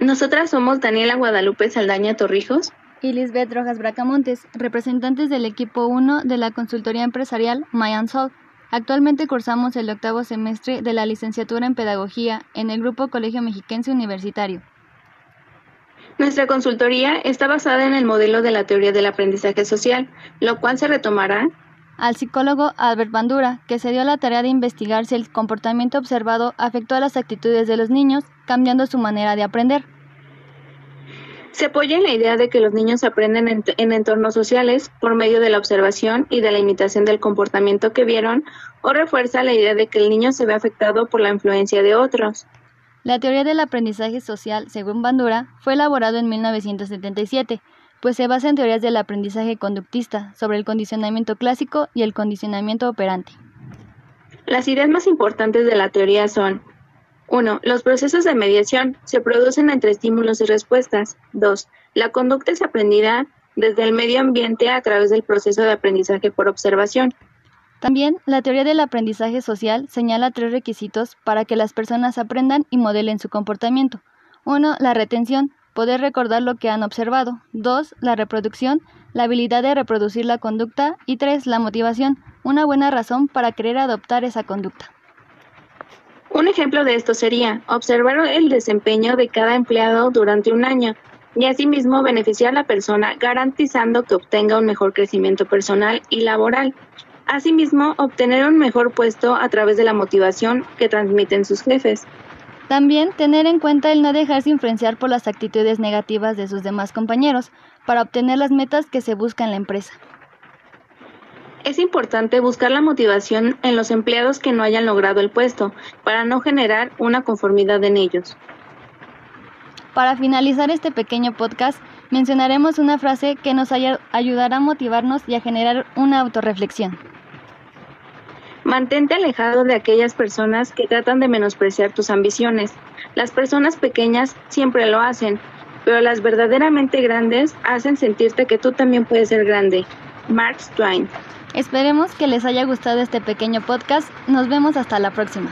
Nosotras somos Daniela Guadalupe Saldaña Torrijos y Lisbeth Rojas Bracamontes, representantes del equipo 1 de la consultoría empresarial Sol. Actualmente cursamos el octavo semestre de la licenciatura en Pedagogía en el Grupo Colegio Mexiquense Universitario. Nuestra consultoría está basada en el modelo de la teoría del aprendizaje social, lo cual se retomará al psicólogo Albert Bandura, que se dio la tarea de investigar si el comportamiento observado afectó a las actitudes de los niños, cambiando su manera de aprender. Se apoya en la idea de que los niños aprenden en, entornos sociales por medio de la observación y de la imitación del comportamiento que vieron, o refuerza la idea de que el niño se ve afectado por la influencia de otros. La teoría del aprendizaje social, según Bandura, fue elaborado en 1977 pues se basa en teorías del aprendizaje conductista sobre el condicionamiento clásico y el condicionamiento operante. Las ideas más importantes de la teoría son 1. Los procesos de mediación se producen entre estímulos y respuestas. 2. La conducta es aprendida desde el medio ambiente a través del proceso de aprendizaje por observación. También la teoría del aprendizaje social señala tres requisitos para que las personas aprendan y modelen su comportamiento. 1. La retención, poder recordar lo que han observado. 2. La reproducción, la habilidad de reproducir la conducta. Y 3. La motivación, una buena razón para querer adoptar esa conducta. Un ejemplo de esto sería observar el desempeño de cada empleado durante un año y asimismo beneficiar a la persona garantizando que obtenga un mejor crecimiento personal y laboral. Asimismo, obtener un mejor puesto a través de la motivación que transmiten sus jefes. También tener en cuenta el no dejarse influenciar por las actitudes negativas de sus demás compañeros para obtener las metas que se busca en la empresa. Es importante buscar la motivación en los empleados que no hayan logrado el puesto para no generar una conformidad en ellos. Para finalizar este pequeño podcast, mencionaremos una frase que nos ayudará a motivarnos y a generar una autorreflexión. Mantente alejado de aquellas personas que tratan de menospreciar tus ambiciones. Las personas pequeñas siempre lo hacen, pero las verdaderamente grandes hacen sentirte que tú también puedes ser grande. Mark Twain. Esperemos que les haya gustado este pequeño podcast. Nos vemos hasta la próxima.